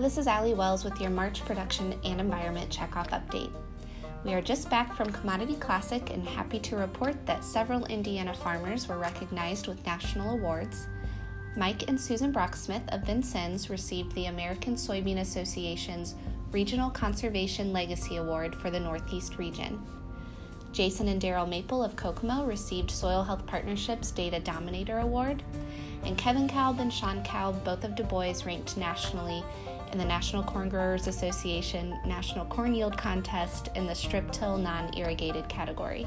this is Allie Wells with your March production and environment checkoff update. We are just back from Commodity Classic and happy to report that several Indiana farmers were recognized with national awards. Mike and Susan Brocksmith of Vincennes received the American Soybean Association's Regional Conservation Legacy Award for the Northeast region. Jason and Daryl Maple of Kokomo received Soil Health Partnership's Data Dominator Award, and Kevin Kalb and Sean Kalb, both of Dubois, ranked nationally in the National Corn Growers Association National Corn Yield Contest in the strip till non irrigated category.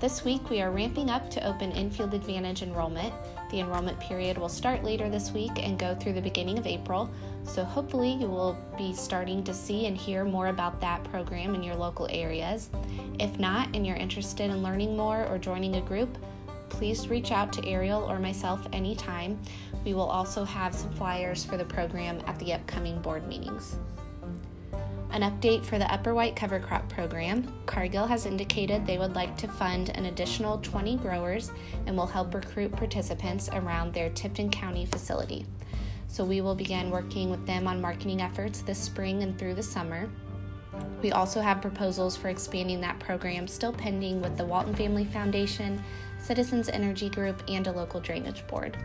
This week, we are ramping up to open Infield Advantage enrollment. The enrollment period will start later this week and go through the beginning of April, so hopefully, you will be starting to see and hear more about that program in your local areas. If not, and you're interested in learning more or joining a group, please reach out to Ariel or myself anytime. We will also have some flyers for the program at the upcoming board meetings. An update for the Upper White Cover Crop program. Cargill has indicated they would like to fund an additional 20 growers and will help recruit participants around their Tipton County facility. So we will begin working with them on marketing efforts this spring and through the summer. We also have proposals for expanding that program still pending with the Walton Family Foundation, Citizens Energy Group, and a local drainage board.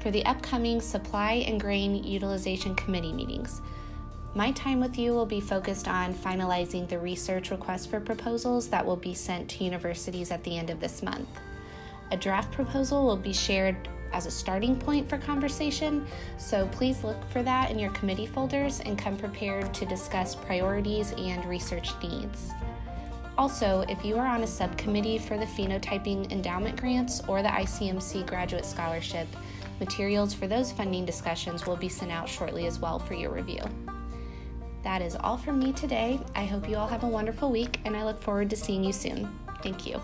For the upcoming Supply and Grain Utilization Committee meetings, my time with you will be focused on finalizing the research request for proposals that will be sent to universities at the end of this month. A draft proposal will be shared as a starting point for conversation, so please look for that in your committee folders and come prepared to discuss priorities and research needs. Also, if you are on a subcommittee for the Phenotyping Endowment Grants or the ICMC Graduate Scholarship, materials for those funding discussions will be sent out shortly as well for your review. That is all from me today. I hope you all have a wonderful week, and I look forward to seeing you soon. Thank you.